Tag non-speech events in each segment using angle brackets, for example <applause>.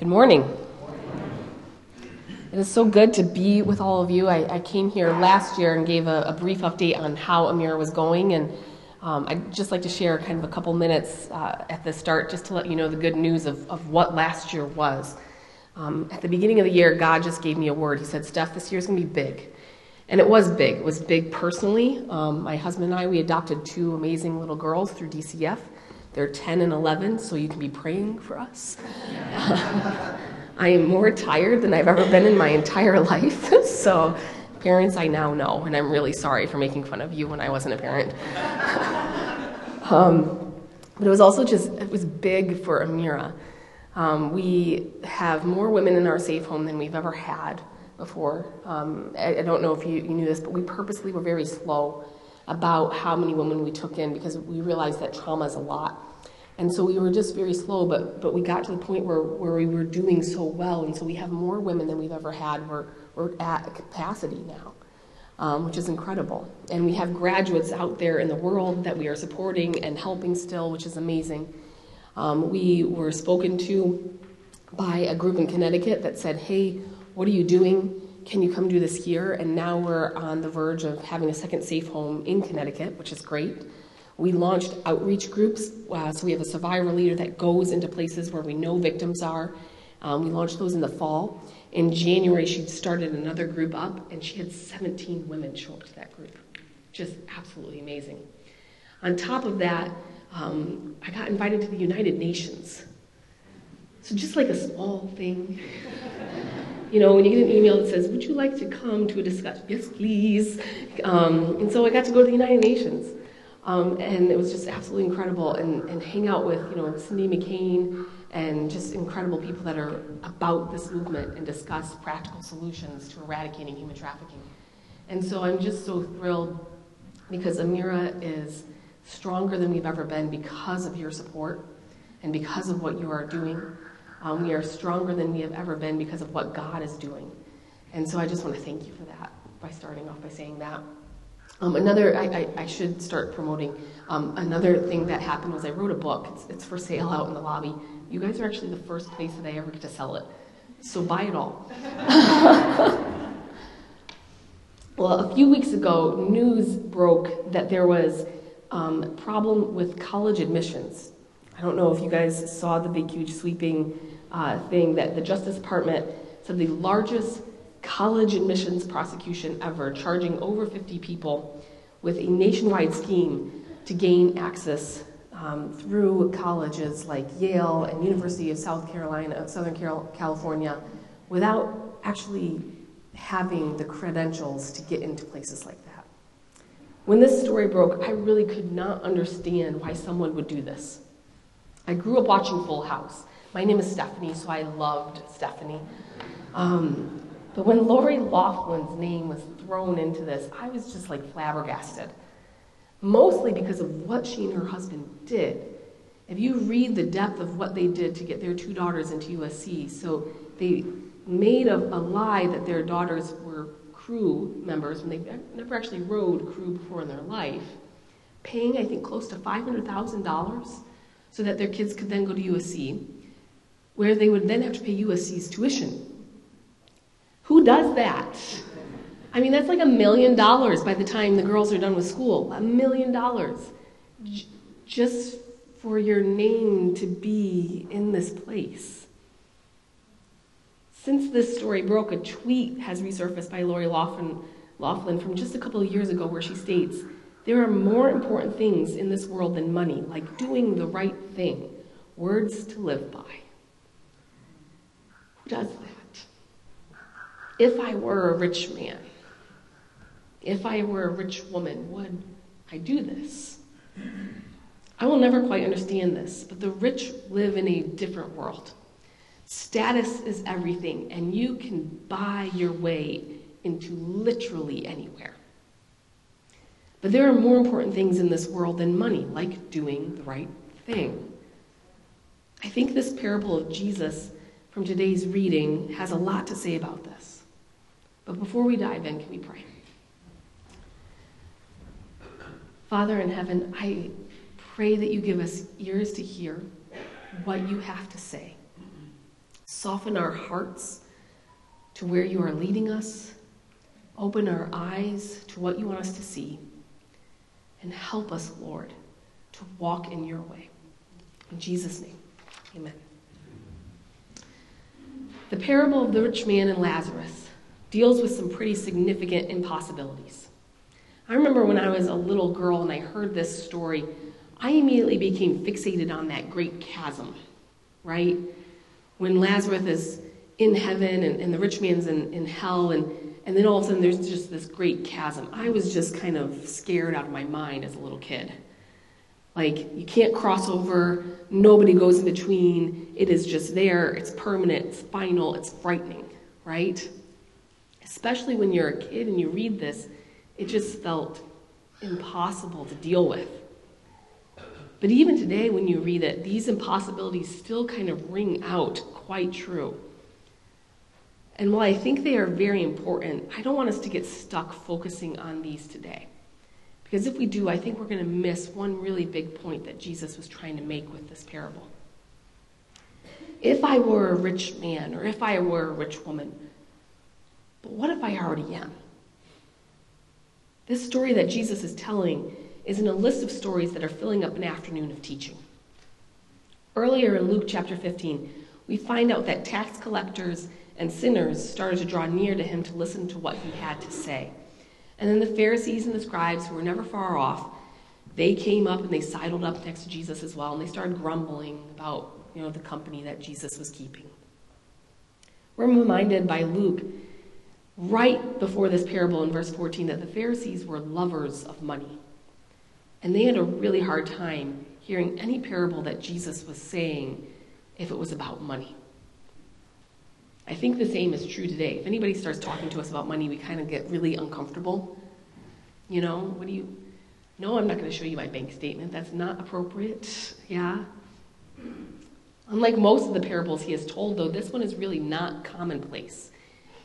Good morning. It is so good to be with all of you. I, I came here last year and gave a, a, brief update on how Amira was going, and um, I'd just like to share kind of a couple minutes uh, at the start just to let you know the good news of, of what last year was. Um, at the beginning of the year, God just gave me a word. He said, Steph, this year's going to be big. And it was big. It was big personally. Um, my husband and I, we adopted two amazing little girls through DCF. They're 10 and 11, so you can be praying for us. <laughs> I am more tired than I've ever been in my entire <laughs> life. so, parents, I now know, and I'm really sorry for making fun of you when I wasn't a parent. <laughs> um, but it was also just, it was big for Amira. Um, we have more women in our safe home than we've ever had before. Um, I, I, don't know if you, you knew this, but we purposely were very slow about how many women we took in because we realized that trauma is a lot. And so we were just very slow, but, but we got to the point where, where we were doing so well. And so we have more women than we've ever had. We're, we're at capacity now, um, which is incredible. And we have graduates out there in the world that we are supporting and helping still, which is amazing. Um, we were spoken to by a group in Connecticut that said, hey, what are you doing? Can you come do this here? And now we're on the verge of having a second safe home in Connecticut, which is great. We launched outreach groups. Uh, so we have a survivor leader that goes into places where we know victims are. Um, we launched those in the fall. In January, she started another group up, and she had 17 women show up to that group. Just absolutely amazing. On top of that, um, I got invited to the United Nations. So just like a small thing. <laughs> you know, when you get an email that says, Would you like to come to a discussion? Yes, please. Um, and so I got to go to the United Nations. Um, and it was just absolutely incredible and, and hang out with, you know, Cindy McCain and just incredible people that are about this movement and discuss practical solutions to eradicating human trafficking. And so I'm just so thrilled because Amira is stronger than we've ever been because of your support and because of what you are doing. Um, we are stronger than we have ever been because of what God is doing. And so I just want to thank you for that by starting off by saying that. Um, another, I, I, I, should start promoting. Um, another thing that happened was I wrote a book. It's, it's for sale out in the lobby. You guys are actually the first place that I ever get to sell it. So buy it all. <laughs> well, a few weeks ago, news broke that there was um, problem with college admissions. I don't know if you guys saw the big, huge, sweeping uh, thing that the Justice Department said the largest college admissions prosecution ever, charging over 50 people with a nationwide scheme to gain access um, through colleges like Yale and University of South Carolina, Southern California, without actually having the credentials to get into places like that. When this story broke, I really could not understand why someone would do this. I grew up watching Full House. My name is Stephanie, so I loved Stephanie. Um, but when Lori Loughlin's name was thrown into this, I was just like flabbergasted. Mostly because of what she and her husband did. If you read the depth of what they did to get their two daughters into USC, so they made a, a lie that their daughters were crew members when they never actually rode crew before in their life, paying, I think, close to $500,000 so that their kids could then go to USC, where they would then have to pay USC's tuition who does that? I mean, that's like a million dollars by the time the girls are done with school. A million dollars. J- just for your name to be in this place. Since this story broke, a tweet has resurfaced by Lori Laughlin, Loughlin from just a couple of years ago where she states, There are more important things in this world than money, like doing the right thing, words to live by. Does that? if I were a rich man, if I were a rich woman, would I do this? I will never quite understand this, but the rich live in a different world. Status is everything, and you can buy your way into literally anywhere. But there are more important things in this world than money, like doing the right thing. I think this parable of Jesus from today's reading has a lot to say about this. But before we dive in, can we pray? Father in heaven, I pray that you give us ears to hear what you have to say. Soften our hearts to where you are leading us. Open our eyes to what you want us to see. And help us, Lord, to walk in your way. In Jesus' name, amen. The parable of the rich man and Lazarus deals with some pretty significant impossibilities. I remember when I was a little girl and I heard this story, I immediately became fixated on that great chasm, right? When Lazarus is in heaven and, and the rich man's in, in hell, and, and then all of a sudden there's just this great chasm. I was just kind of scared out of my mind as a little kid. Like, you can't cross over, nobody goes in between. It is just there, it's permanent, it's final, it's frightening, right? Especially when you're a kid and you read this, it just felt impossible to deal with. But even today, when you read it, these impossibilities still kind of ring out quite true. And while I think they are very important, I don't want us to get stuck focusing on these today. Because if we do, I think we're going to miss one really big point that Jesus was trying to make with this parable. If I were a rich man, or if I were a rich woman, but what if I already am? This story that Jesus is telling is in a list of stories that are filling up an afternoon of teaching. Earlier in Luke chapter 15, we find out that tax collectors and sinners started to draw near to him to listen to what he had to say. And then the Pharisees and the scribes, who were never far off, they came up and they sidled up next to Jesus as well, and they started grumbling about you know, the company that Jesus was keeping. We're reminded by Luke right before this parable in verse 14 that the Pharisees were lovers of money. And they had a really hard time hearing any parable that Jesus was saying if it was about money. I think the same is true today. If anybody starts talking to us about money, we kind of get really uncomfortable. You know, what do you. No, I'm not going to show you my bank statement. That's not appropriate. Yeah? Unlike most of the parables he has told, though, this one is really not commonplace.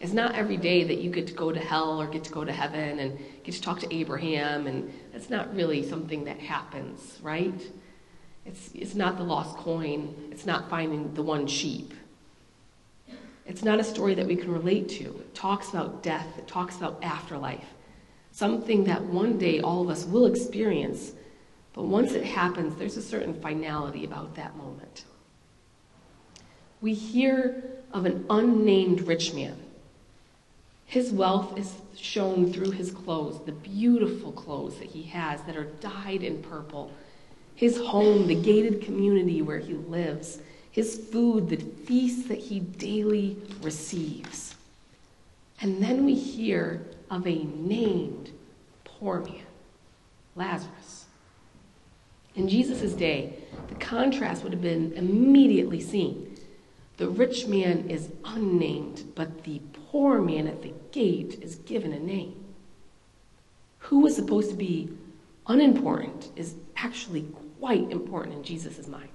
It's not every day that you get to go to hell or get to go to heaven and get to talk to Abraham, and that's not really something that happens, right? It's, it's not the lost coin, it's not finding the one sheep. It's not a story that we can relate to. It talks about death, it talks about afterlife, something that one day all of us will experience, but once it happens, there's a certain finality about that moment. We hear of an unnamed rich man. His wealth is shown through his clothes, the beautiful clothes that he has that are dyed in purple. His home, the gated community where he lives, his food, the feast that he daily receives. And then we hear of a named poor man, Lazarus. In Jesus' day, the contrast would have been immediately seen. The rich man is unnamed, but the poor man at the gate is given a name. Who was supposed to be unimportant is actually quite important in Jesus' mind.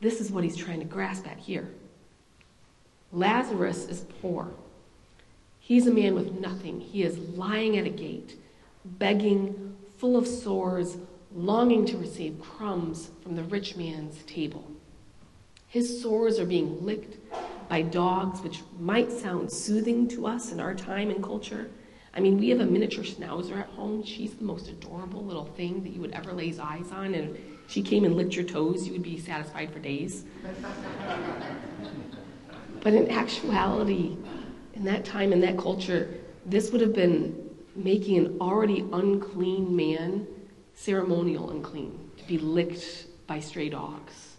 This is what he's trying to grasp at here. Lazarus is poor. He's a man with nothing. He is lying at a gate, begging, full of sores, longing to receive crumbs from the rich man's table. His sores are being licked by dogs, which might sound soothing to us in our time and culture. I mean, we have a miniature schnauzer at home. She's the most adorable little thing that you would ever lay eyes on, and she came and licked your toes, you would be satisfied for days. but in actuality, in that time, in that culture, this would have been making an already unclean man ceremonial unclean, to be licked by stray dogs.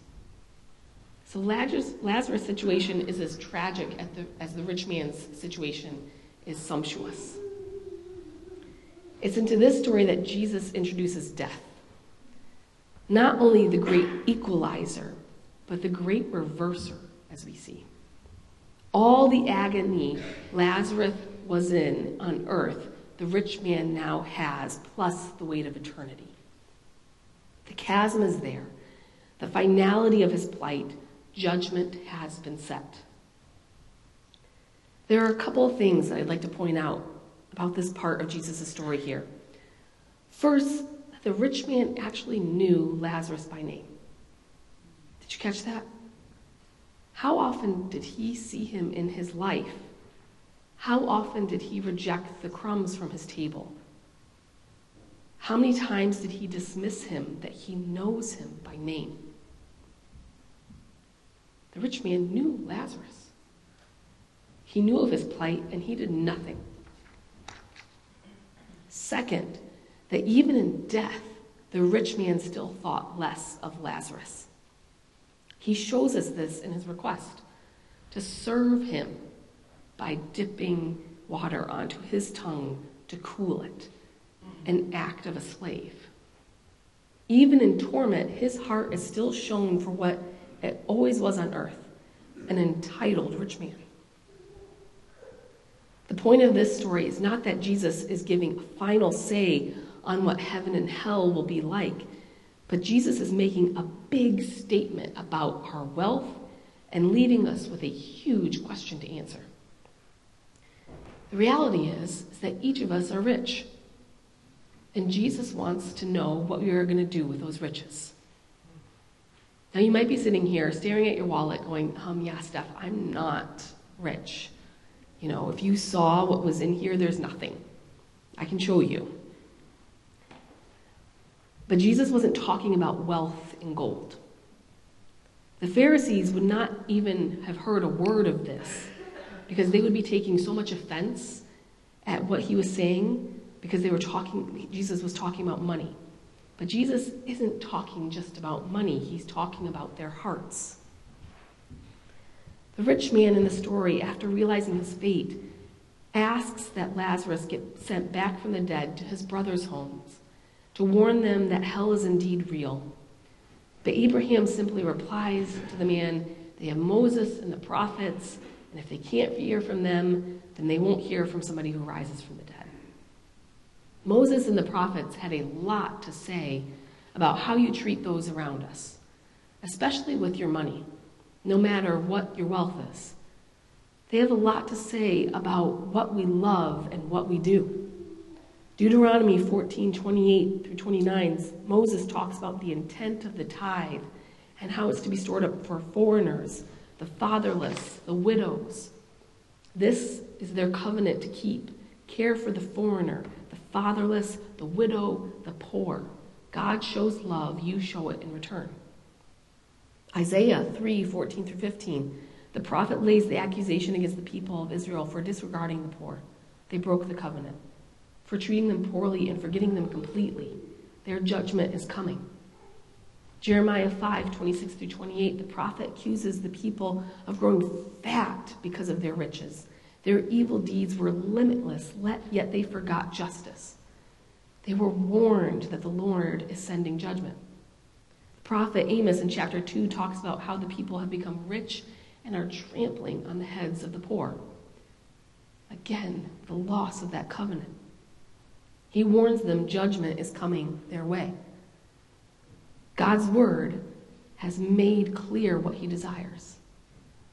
So Lazarus', Lazarus' situation is as tragic the, as the rich man's situation is sumptuous. It's into this story that Jesus introduces death not only the great equalizer, but the great reverser, as we see. All the agony Lazarus was in on earth, the rich man now has, plus the weight of eternity. The chasm is there. The finality of his plight, judgment has been set. There are a couple of things that I'd like to point out about this part of Jesus' story here. First, the rich man actually knew Lazarus by name. Did you catch that? How often did he see him in his life? How often did he reject the crumbs from his table? How many times did he dismiss him that he knows him by name? The rich man knew Lazarus. He knew of his plight and he did nothing. Second, that even in death, the rich man still thought less of Lazarus. He shows us this in his request to serve him by dipping water onto his tongue to cool it, an act of a slave. Even in torment, his heart is still shown for what it always was on earth an entitled rich man. The point of this story is not that Jesus is giving a final say on what heaven and hell will be like, but Jesus is making a big statement about our wealth and leaving us with a huge question to answer. The reality is, is that each of us are rich. And Jesus wants to know what we are going to do with those riches. Now, you might be sitting here staring at your wallet going, um, yeah, Steph, I'm not rich. You know, if you saw what was in here, there's nothing. I can show you. But Jesus wasn't talking about wealth and gold. The Pharisees would not even have heard a word of this because they would be taking so much offense at what he was saying because they were talking, Jesus was talking about money. But Jesus isn't talking just about money, he's talking about their hearts. The rich man in the story, after realizing his fate, asks that Lazarus get sent back from the dead to his brother's homes to warn them that hell is indeed real. But Abraham simply replies to the man, They have Moses and the prophets, and if they can't hear from them, then they won't hear from somebody who rises from the dead. Moses and the prophets had a lot to say about how you treat those around us, especially with your money, no matter what your wealth is. They have a lot to say about what we love and what we do. Deuteronomy 14 28 through 29, Moses talks about the intent of the tithe and how it's to be stored up for foreigners, the fatherless, the widows. This is their covenant to keep care for the foreigner, the fatherless, the widow, the poor. God shows love, you show it in return. Isaiah 3 14 through 15. The prophet lays the accusation against the people of Israel for disregarding the poor. They broke the covenant, for treating them poorly and forgetting them completely. Their judgment is coming. Jeremiah 5 26 through 28. The prophet accuses the people of growing fat because of their riches. Their evil deeds were limitless, yet they forgot justice. They were warned that the Lord is sending judgment. The prophet Amos in chapter 2 talks about how the people have become rich and are trampling on the heads of the poor. Again, the loss of that covenant. He warns them judgment is coming their way. God's word has made clear what he desires.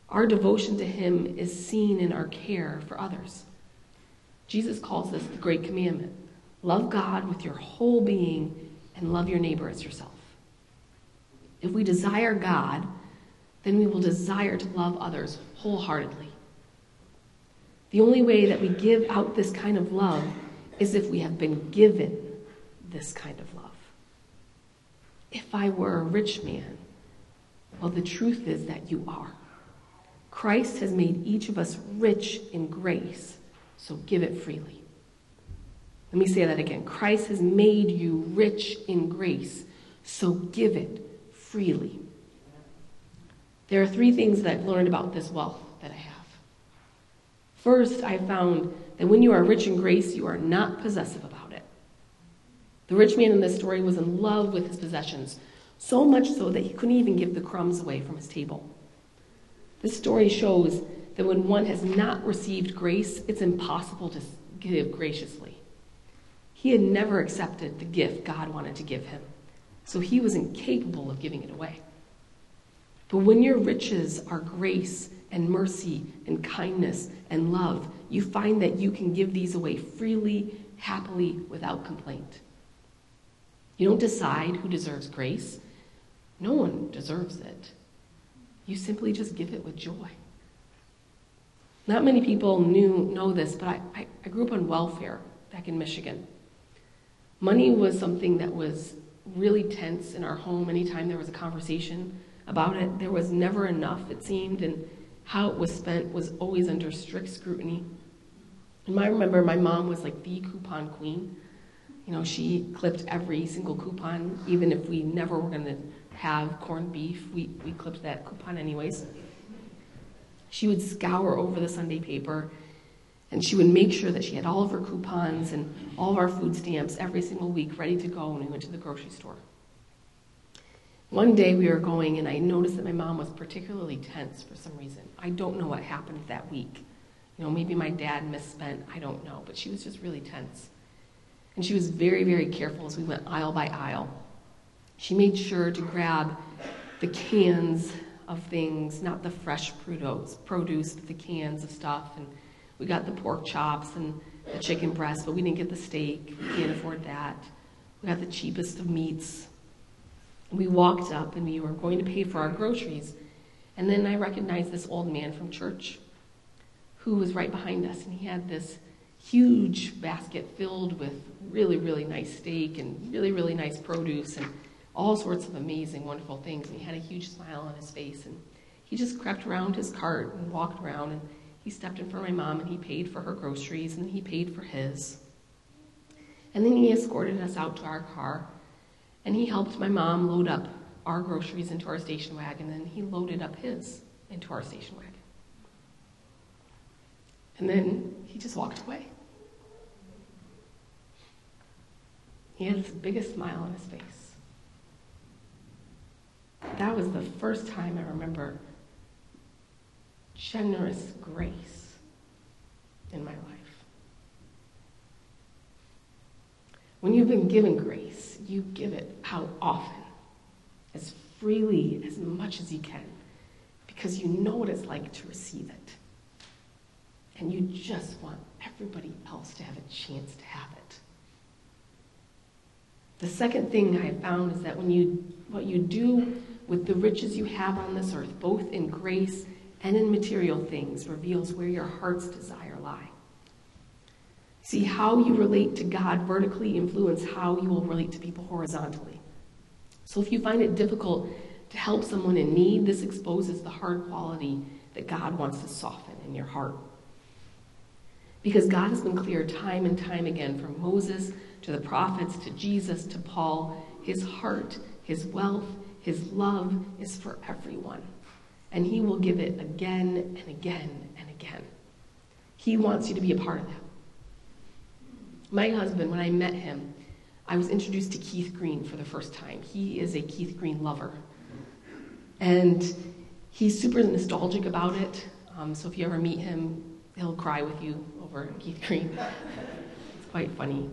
Our devotion to Him is seen in our care for others. Jesus calls this the great commandment love God with your whole being and love your neighbor as yourself. If we desire God, then we will desire to love others wholeheartedly. The only way that we give out this kind of love is if we have been given this kind of love. If I were a rich man, well, the truth is that you are. Christ has made each of us rich in grace, so give it freely. Let me say that again. Christ has made you rich in grace, so give it freely. There are three things that I've learned about this wealth that I have. First, I found that when you are rich in grace, you are not possessive about it. The rich man in this story was in love with his possessions, so much so that he couldn't even give the crumbs away from his table. This story shows that when one has not received grace, it's impossible to give graciously. He had never accepted the gift God wanted to give him, so he was incapable of giving it away. But when your riches are grace and mercy and kindness and love, you find that you can give these away freely, happily, without complaint. You don't decide who deserves grace. No one deserves it. You simply just give it with joy. Not many people knew know this, but I, I, I grew up on welfare back in Michigan. Money was something that was really tense in our home anytime there was a conversation about it. There was never enough, it seemed, and how it was spent was always under strict scrutiny. And I remember my mom was like the coupon queen. You know, she clipped every single coupon, even if we never were going to have corned beef, we, we clipped that coupon anyways. She would scour over the Sunday paper and she would make sure that she had all of her coupons and all of our food stamps every single week ready to go when we went to the grocery store. One day we were going, and I noticed that my mom was particularly tense for some reason. I don't know what happened that week. You know, maybe my dad misspent, I don't know, but she was just really tense. And she was very, very careful as we went aisle by aisle. She made sure to grab the cans of things, not the fresh produce, produce, but the cans of stuff. And we got the pork chops and the chicken breast, but we didn't get the steak. We can't afford that. We got the cheapest of meats. We walked up and we were going to pay for our groceries. And then I recognized this old man from church who was right behind us, and he had this huge basket filled with really, really nice steak and really, really nice produce and all sorts of amazing, wonderful things. And he had a huge smile on his face. And he just crept around his cart and walked around. And he stepped in for my mom and he paid for her groceries and he paid for his. And then he escorted us out to our car. And he helped my mom load up our groceries into our station wagon. And he loaded up his into our station wagon. And then he just walked away. He had the biggest smile on his face. That was the first time I remember generous grace in my life. When you've been given grace, you give it out often, as freely, as much as you can, because you know what it's like to receive it. And you just want everybody else to have a chance to have it. The second thing I have found is that when you, what you do with the riches you have on this earth, both in grace and in material things, reveals where your heart's desire lie. See, how you relate to God vertically influence how you will relate to people horizontally. So if you find it difficult to help someone in need, this exposes the hard quality that God wants to soften in your heart. Because God has been clear time and time again from Moses to the prophets to Jesus to Paul, his heart, his wealth, his love is for everyone. And he will give it again and again and again. He wants you to be a part of that. My husband, when I met him, I was introduced to Keith Green for the first time. He is a Keith Green lover. And he's super nostalgic about it. Um, so if you ever meet him, he'll cry with you over Keith Green. it's quite funny.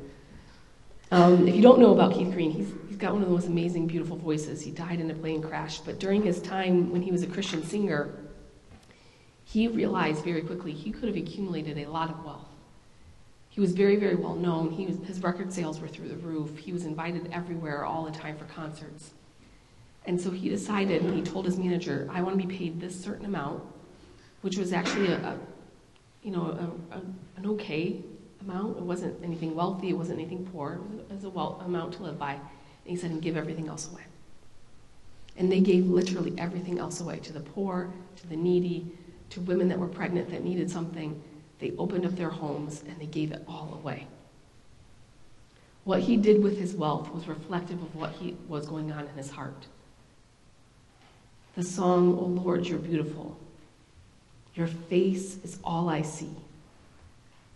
Um, if you don't know about Keith Green, he's, he's got one of the most amazing, beautiful voices. He died in a plane crash, but during his time when he was a Christian singer, he realized very quickly he could have accumulated a lot of wealth. He was very, very well known. He was, his record sales were through the roof. He was invited everywhere all the time for concerts. And so he decided, and he told his manager, I want to be paid this certain amount, which was actually a, a you know, a, a, an okay amount. It wasn't anything wealthy, it wasn't anything poor. It was a well amount to live by. And he said, and give everything else away. And they gave literally everything else away to the poor, to the needy, to women that were pregnant that needed something. They opened up their homes and they gave it all away. What he did with his wealth was reflective of what he was going on in his heart. The song, O Lord, you're beautiful. Your face is all I see.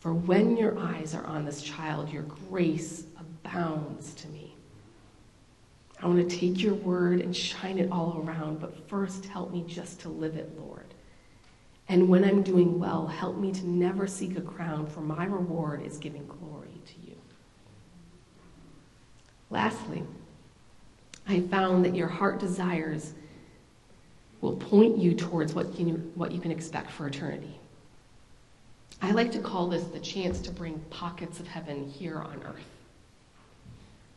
For when your eyes are on this child, your grace abounds to me. I want to take your word and shine it all around, but first help me just to live it, Lord. And when I'm doing well, help me to never seek a crown, for my reward is giving glory to you. Lastly, I found that your heart desires will point you towards what you, what you can expect for eternity. I like to call this the chance to bring pockets of heaven here on earth.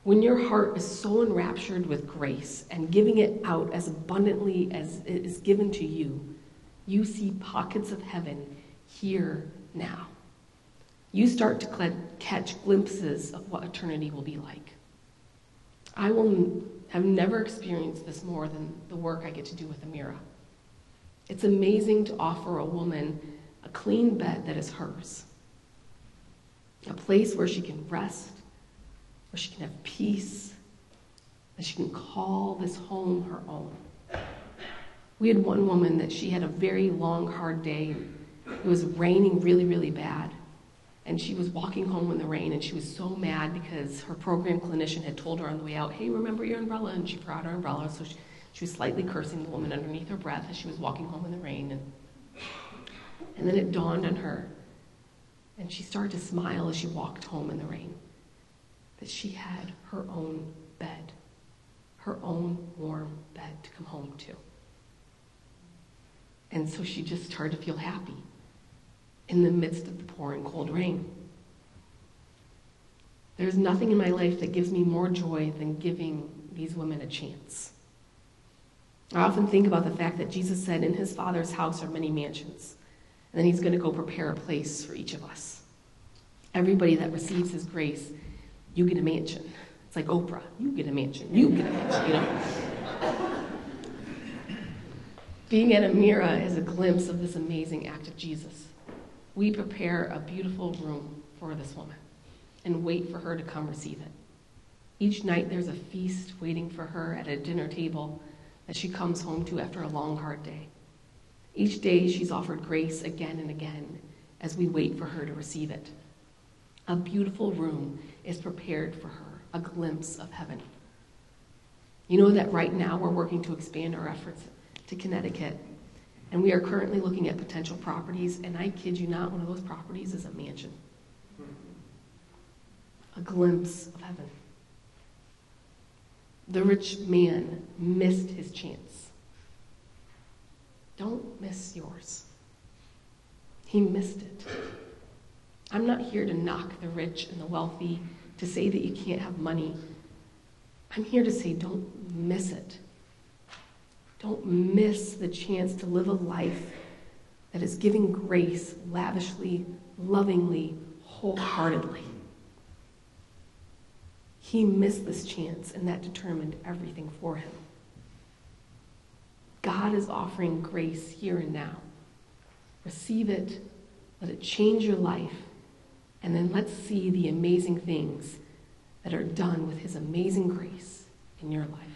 When your heart is so enraptured with grace and giving it out as abundantly as it is given to you, you see pockets of heaven here now. You start to catch glimpses of what eternity will be like. I will have never experienced this more than the work I get to do with Amira. It's amazing to offer a woman a clean bed that is hers, a place where she can rest where she can have peace, that she can call this home her own. We had one woman that she had a very long, hard day. It was raining really, really bad. And she was walking home in the rain, and she was so mad because her program clinician had told her on the way out, Hey, remember your umbrella? And she forgot her umbrella. So she, she was slightly cursing the woman underneath her breath as she was walking home in the rain. And, and then it dawned on her, and she started to smile as she walked home in the rain that she had her own bed, her own warm bed to come home to. And so she just started to feel happy in the midst of the pouring cold rain. There's nothing in my life that gives me more joy than giving these women a chance. I often think about the fact that Jesus said, In his Father's house are many mansions, and then he's going to go prepare a place for each of us. Everybody that receives his grace you get a mansion. It's like Oprah, you get a mansion, you get a mansion, you know? Being at Amira is a glimpse of this amazing act of Jesus. We prepare a beautiful room for this woman and wait for her to come receive it. Each night there's a feast waiting for her at a dinner table that she comes home to after a long, hard day. Each day she's offered grace again and again as we wait for her to receive it. A beautiful room is prepared for her, a glimpse of heaven. You know that right now we're working to expand our efforts to Connecticut, and we are currently looking at potential properties, and I kid you not, one of those properties is a mansion. A glimpse of heaven. The rich man missed his chance. Don't miss yours. He missed it. I'm not here to knock the rich and the wealthy, to say that you can't have money. I'm here to say don't miss it. Don't miss the chance to live a life that is giving grace lavishly, lovingly, wholeheartedly. He missed this chance, and that determined everything for him. God is offering grace here and now. Receive it, let it change your life and then let's see the amazing things that are done with His amazing grace in your life.